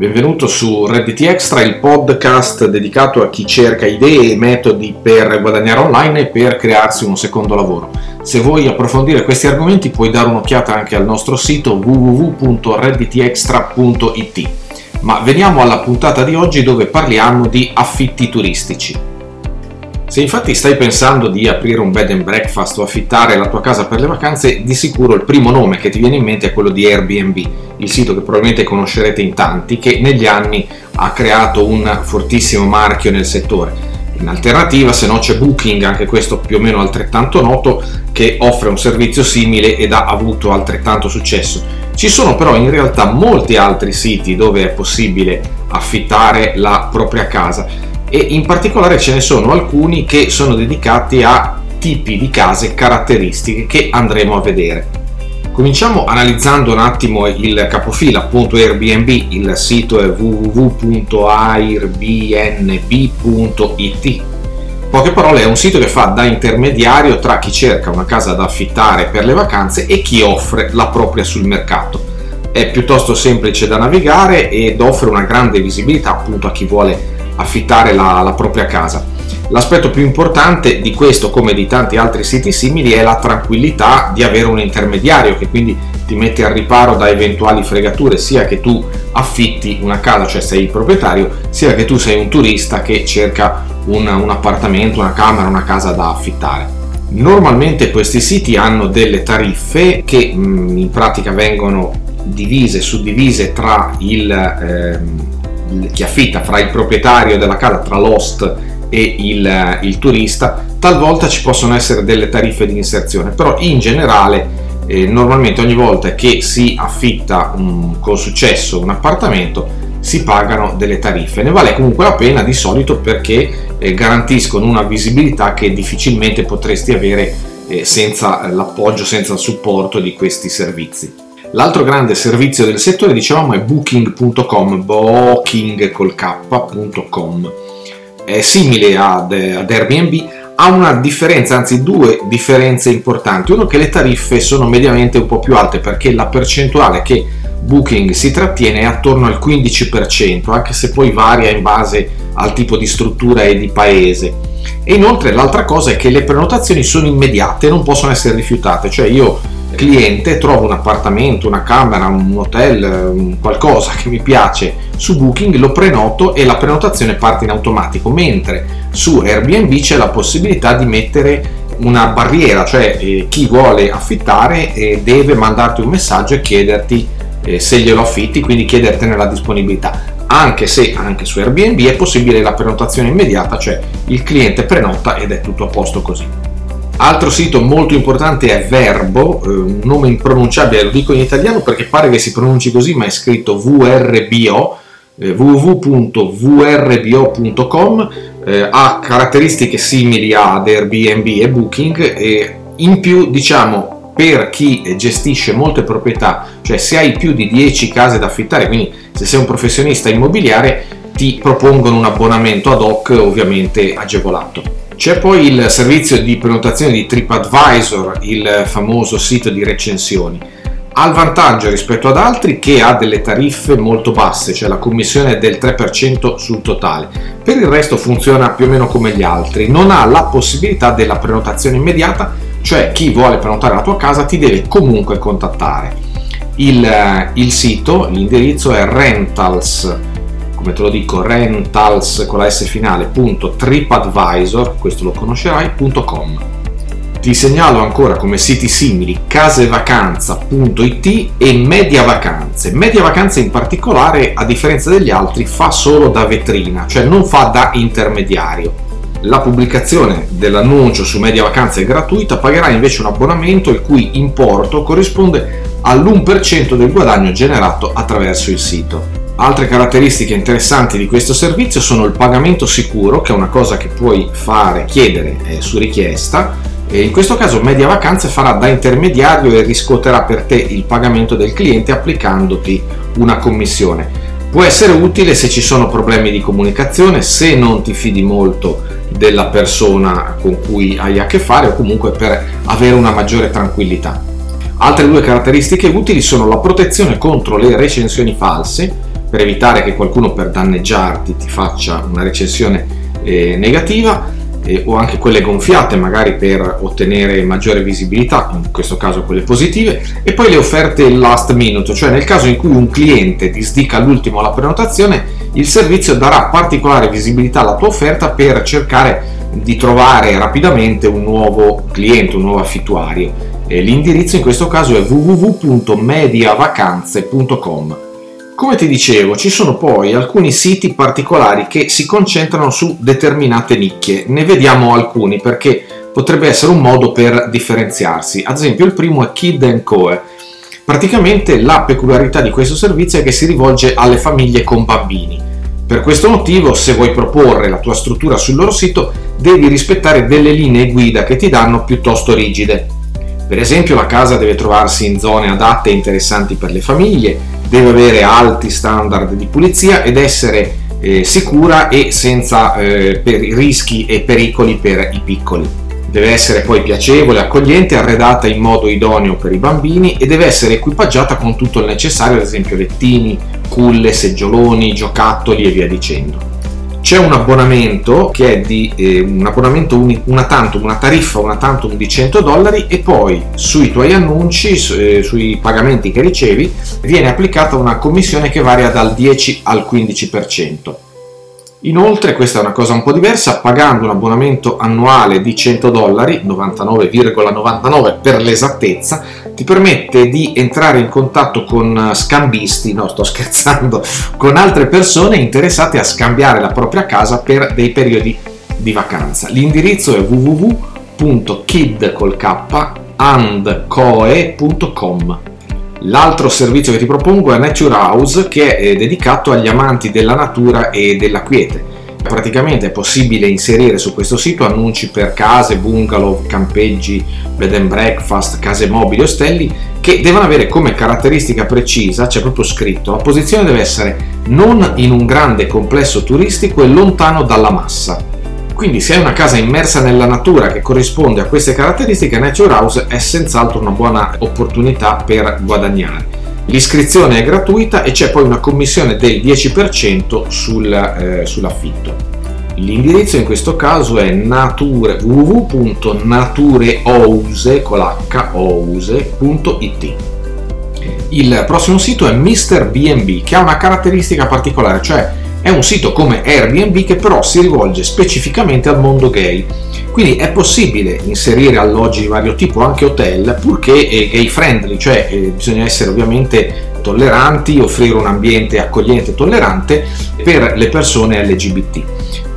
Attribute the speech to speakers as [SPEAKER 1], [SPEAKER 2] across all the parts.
[SPEAKER 1] Benvenuto su Reddit Extra, il podcast dedicato a chi cerca idee e metodi per guadagnare online e per crearsi un secondo lavoro. Se vuoi approfondire questi argomenti puoi dare un'occhiata anche al nostro sito www.redditextra.it. Ma veniamo alla puntata di oggi dove parliamo di affitti turistici. Se infatti stai pensando di aprire un bed and breakfast o affittare la tua casa per le vacanze, di sicuro il primo nome che ti viene in mente è quello di Airbnb, il sito che probabilmente conoscerete in tanti, che negli anni ha creato un fortissimo marchio nel settore. In alternativa, se no c'è Booking, anche questo più o meno altrettanto noto, che offre un servizio simile ed ha avuto altrettanto successo. Ci sono però in realtà molti altri siti dove è possibile affittare la propria casa e in particolare ce ne sono alcuni che sono dedicati a tipi di case caratteristiche che andremo a vedere. Cominciamo analizzando un attimo il capofila, appunto Airbnb, il sito è www.airbnb.it. Poche parole, è un sito che fa da intermediario tra chi cerca una casa da affittare per le vacanze e chi offre la propria sul mercato. È piuttosto semplice da navigare ed offre una grande visibilità appunto a chi vuole affittare la, la propria casa. L'aspetto più importante di questo, come di tanti altri siti simili, è la tranquillità di avere un intermediario che quindi ti mette al riparo da eventuali fregature, sia che tu affitti una casa, cioè sei il proprietario, sia che tu sei un turista che cerca un, un appartamento, una camera, una casa da affittare. Normalmente questi siti hanno delle tariffe che mh, in pratica vengono divise, suddivise tra il... Ehm, chi affitta fra il proprietario della casa, tra l'host e il, il turista, talvolta ci possono essere delle tariffe di inserzione, però in generale eh, normalmente ogni volta che si affitta un, con successo un appartamento si pagano delle tariffe. Ne vale comunque la pena di solito perché eh, garantiscono una visibilità che difficilmente potresti avere eh, senza l'appoggio, senza il supporto di questi servizi. L'altro grande servizio del settore, dicevamo, è booking.com, booking col k.com. È simile ad, ad Airbnb, ha una differenza, anzi due differenze importanti. Uno che le tariffe sono mediamente un po' più alte perché la percentuale che Booking si trattiene è attorno al 15%, anche se poi varia in base al tipo di struttura e di paese. E inoltre l'altra cosa è che le prenotazioni sono immediate, non possono essere rifiutate, cioè io cliente trovo un appartamento, una camera, un hotel, qualcosa che mi piace su Booking, lo prenoto e la prenotazione parte in automatico, mentre su Airbnb c'è la possibilità di mettere una barriera, cioè eh, chi vuole affittare eh, deve mandarti un messaggio e chiederti eh, se glielo affitti, quindi chiedertene la disponibilità. Anche se anche su Airbnb è possibile la prenotazione immediata, cioè il cliente prenota ed è tutto a posto così. Altro sito molto importante è Verbo, eh, un nome impronunciabile, lo dico in italiano perché pare che si pronunci così, ma è scritto VRBO, eh, www.vrbo.com, eh, ha caratteristiche simili ad Airbnb e Booking e in più diciamo per chi gestisce molte proprietà, cioè se hai più di 10 case da affittare, quindi se sei un professionista immobiliare, ti propongono un abbonamento ad hoc ovviamente agevolato. C'è poi il servizio di prenotazione di TripAdvisor, il famoso sito di recensioni. Ha il vantaggio rispetto ad altri che ha delle tariffe molto basse, cioè la commissione del 3% sul totale. Per il resto funziona più o meno come gli altri. Non ha la possibilità della prenotazione immediata, cioè chi vuole prenotare la tua casa ti deve comunque contattare. Il, eh, il sito, l'indirizzo è rentals come te lo dico, rentals con la S finale, punto tripadvisor, questo lo conoscerai.com. Ti segnalo ancora come siti simili casevacanza.it e Media Vacanze. Media Vacanze in particolare, a differenza degli altri, fa solo da vetrina, cioè non fa da intermediario. La pubblicazione dell'annuncio su Media Vacanze è gratuita, pagherai invece un abbonamento il cui importo corrisponde all'1% del guadagno generato attraverso il sito. Altre caratteristiche interessanti di questo servizio sono il pagamento sicuro, che è una cosa che puoi fare, chiedere eh, su richiesta. E in questo caso Media Vacanze farà da intermediario e riscuoterà per te il pagamento del cliente applicandoti una commissione. Può essere utile se ci sono problemi di comunicazione, se non ti fidi molto della persona con cui hai a che fare o comunque per avere una maggiore tranquillità. Altre due caratteristiche utili sono la protezione contro le recensioni false, per evitare che qualcuno per danneggiarti ti faccia una recensione eh, negativa eh, o anche quelle gonfiate magari per ottenere maggiore visibilità, in questo caso quelle positive, e poi le offerte last minute, cioè nel caso in cui un cliente disdica all'ultimo la prenotazione, il servizio darà particolare visibilità alla tua offerta per cercare di trovare rapidamente un nuovo cliente, un nuovo affittuario. E l'indirizzo in questo caso è www.mediavacanze.com. Come ti dicevo, ci sono poi alcuni siti particolari che si concentrano su determinate nicchie. Ne vediamo alcuni perché potrebbe essere un modo per differenziarsi. Ad esempio, il primo è Kid Co. Praticamente la peculiarità di questo servizio è che si rivolge alle famiglie con bambini. Per questo motivo, se vuoi proporre la tua struttura sul loro sito, devi rispettare delle linee guida che ti danno piuttosto rigide. Per esempio, la casa deve trovarsi in zone adatte e interessanti per le famiglie, deve avere alti standard di pulizia ed essere eh, sicura e senza eh, rischi e pericoli per i piccoli. Deve essere poi piacevole, accogliente, arredata in modo idoneo per i bambini e deve essere equipaggiata con tutto il necessario, ad esempio lettini, culle, seggioloni, giocattoli e via dicendo c'è un abbonamento che è di eh, un abbonamento uni, una tantum, una tariffa una tantum di 100 dollari e poi sui tuoi annunci, su, eh, sui pagamenti che ricevi, viene applicata una commissione che varia dal 10 al 15%. Inoltre, questa è una cosa un po' diversa, pagando un abbonamento annuale di 100 dollari, 99,99 per l'esattezza, ti permette di entrare in contatto con scambisti, no sto scherzando, con altre persone interessate a scambiare la propria casa per dei periodi di vacanza. L'indirizzo è www.kidcol.com L'altro servizio che ti propongo è Nature House che è dedicato agli amanti della natura e della quiete. Praticamente è possibile inserire su questo sito annunci per case, bungalow, campeggi, bed and breakfast, case mobili, ostelli che devono avere come caratteristica precisa, c'è proprio scritto, la posizione deve essere non in un grande complesso turistico e lontano dalla massa quindi se hai una casa immersa nella natura che corrisponde a queste caratteristiche, Nature House è senz'altro una buona opportunità per guadagnare. L'iscrizione è gratuita e c'è poi una commissione del 10% sul, eh, sull'affitto. L'indirizzo in questo caso è nature, www.natureouse.it. Il prossimo sito è Mr. BNB che ha una caratteristica particolare, cioè è un sito come Airbnb che però si rivolge specificamente al mondo gay. Quindi è possibile inserire alloggi di vario tipo, anche hotel, purché è gay friendly, cioè eh, bisogna essere ovviamente tolleranti, offrire un ambiente accogliente e tollerante per le persone LGBT.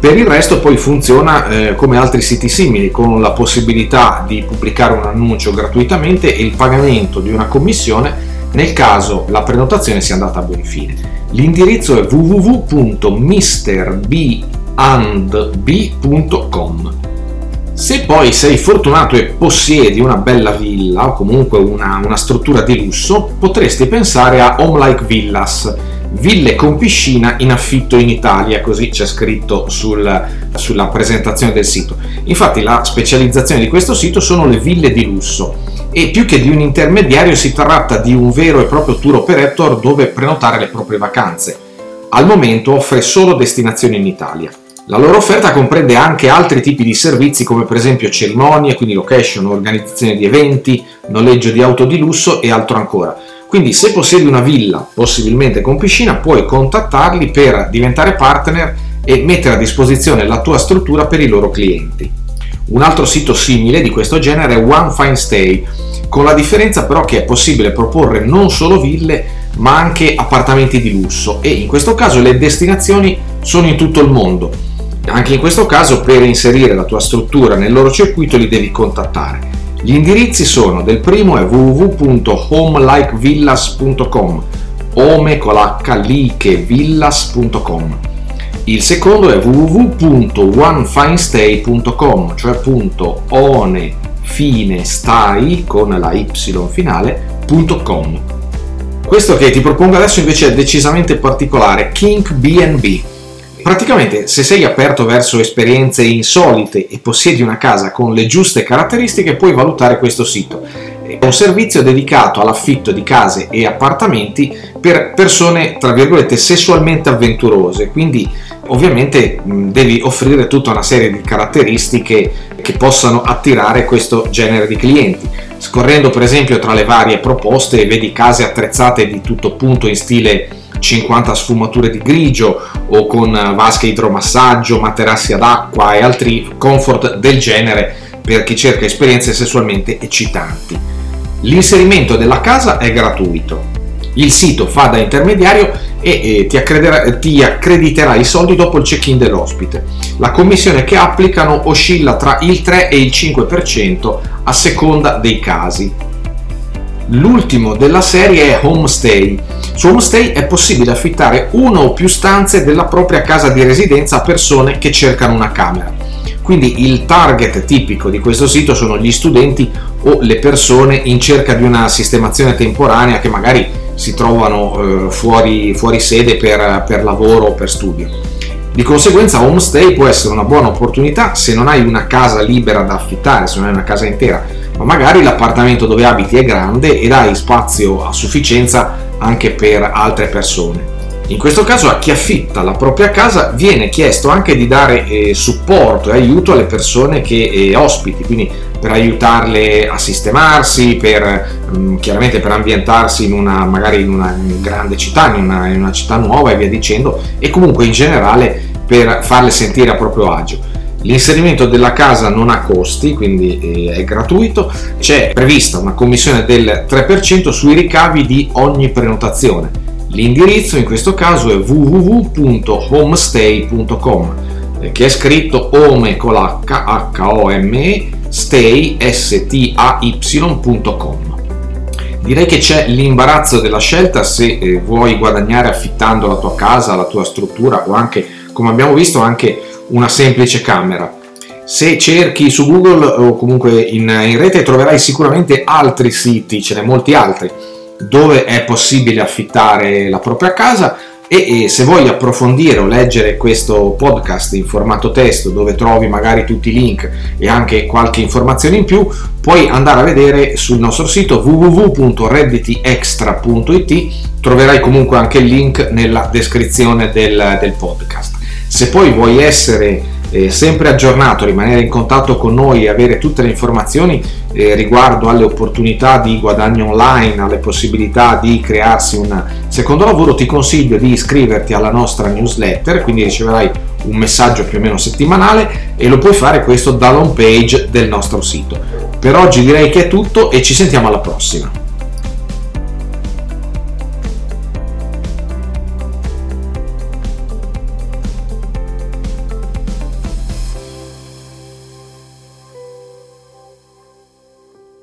[SPEAKER 1] Per il resto poi funziona eh, come altri siti simili, con la possibilità di pubblicare un annuncio gratuitamente e il pagamento di una commissione nel caso la prenotazione sia andata a buon fine. L'indirizzo è www.mrbandb.com. Se poi sei fortunato e possiedi una bella villa o comunque una, una struttura di lusso, potresti pensare a Home Like Villas, ville con piscina in affitto in Italia, così c'è scritto sul, sulla presentazione del sito. Infatti la specializzazione di questo sito sono le ville di lusso e più che di un intermediario si tratta di un vero e proprio tour operator dove prenotare le proprie vacanze. Al momento offre solo destinazioni in Italia. La loro offerta comprende anche altri tipi di servizi come per esempio cerimonie, quindi location, organizzazione di eventi, noleggio di auto di lusso e altro ancora. Quindi se possiedi una villa, possibilmente con piscina, puoi contattarli per diventare partner e mettere a disposizione la tua struttura per i loro clienti. Un altro sito simile di questo genere è One Fine Stay, con la differenza però che è possibile proporre non solo ville ma anche appartamenti di lusso e in questo caso le destinazioni sono in tutto il mondo. Anche in questo caso per inserire la tua struttura nel loro circuito li devi contattare. Gli indirizzi sono del primo è www.homelikevillas.com home con l'h il secondo è www.onefinestay.com, cioè .one fine stai con la y finale.com. Questo che ti propongo adesso invece è decisamente particolare, Kink BNB. Praticamente se sei aperto verso esperienze insolite e possiedi una casa con le giuste caratteristiche puoi valutare questo sito È un servizio dedicato all'affitto di case e appartamenti per persone, tra virgolette, sessualmente avventurose, quindi ovviamente devi offrire tutta una serie di caratteristiche che possano attirare questo genere di clienti. Scorrendo per esempio tra le varie proposte vedi case attrezzate di tutto punto in stile 50 sfumature di grigio o con vasche idromassaggio, materassi ad acqua e altri comfort del genere per chi cerca esperienze sessualmente eccitanti. L'inserimento della casa è gratuito. Il sito fa da intermediario e, e ti, ti, accrediterà i soldi dopo il check-in dell'ospite. La commissione che applicano oscilla tra il 3 e il 5% a seconda dei casi. L'ultimo della serie è Homestay. Su Homestay è possibile affittare una o più stanze della propria casa di residenza a persone che cercano una camera. Quindi il target tipico di questo sito sono gli studenti o le persone in cerca di una sistemazione temporanea che magari si trovano eh, fuori, fuori, sede per, per lavoro o per studio. Di conseguenza homestay può essere una buona opportunità se non hai una casa libera da affittare, se non hai una casa intera, ma magari l'appartamento dove abiti è grande ed hai spazio a sufficienza anche per altre persone. In questo caso a chi affitta la propria casa viene chiesto anche di dare eh, supporto e aiuto alle persone che eh, ospiti, quindi per aiutarle a sistemarsi, per, mh, mm, chiaramente per ambientarsi in una, magari in una grande città, in una, in una città nuova e via dicendo, e comunque in generale per farle sentire a proprio agio. L'inserimento della casa non ha costi, quindi eh, è gratuito, c'è prevista una commissione del 3% sui ricavi di ogni prenotazione L'indirizzo in questo caso è www.homestay.com eh, che è scritto home con l'H, H-O-M-E, stay, S-T-A-Y.com. Direi che c'è l'imbarazzo della scelta se eh, vuoi guadagnare affittando la tua casa, la tua struttura o anche, come abbiamo visto, anche una semplice camera. Se cerchi su Google o comunque in, in rete troverai sicuramente altri siti, ce ne molti altri dove è possibile affittare la propria casa e, e, se vuoi approfondire o leggere questo podcast in formato testo dove trovi magari tutti i link e anche qualche informazione in più puoi andare a vedere sul nostro sito www.redditiextra.it troverai comunque anche il link nella descrizione del, del podcast. Se poi vuoi essere eh, sempre aggiornato, rimanere in contatto con noi e avere tutte le informazioni eh, riguardo alle opportunità di guadagno online, alle possibilità di crearsi un secondo lavoro, ti consiglio di iscriverti alla nostra newsletter, quindi riceverai un messaggio più o meno settimanale e lo puoi fare questo dall'home page del nostro sito. Per oggi direi che è tutto e ci sentiamo alla prossima.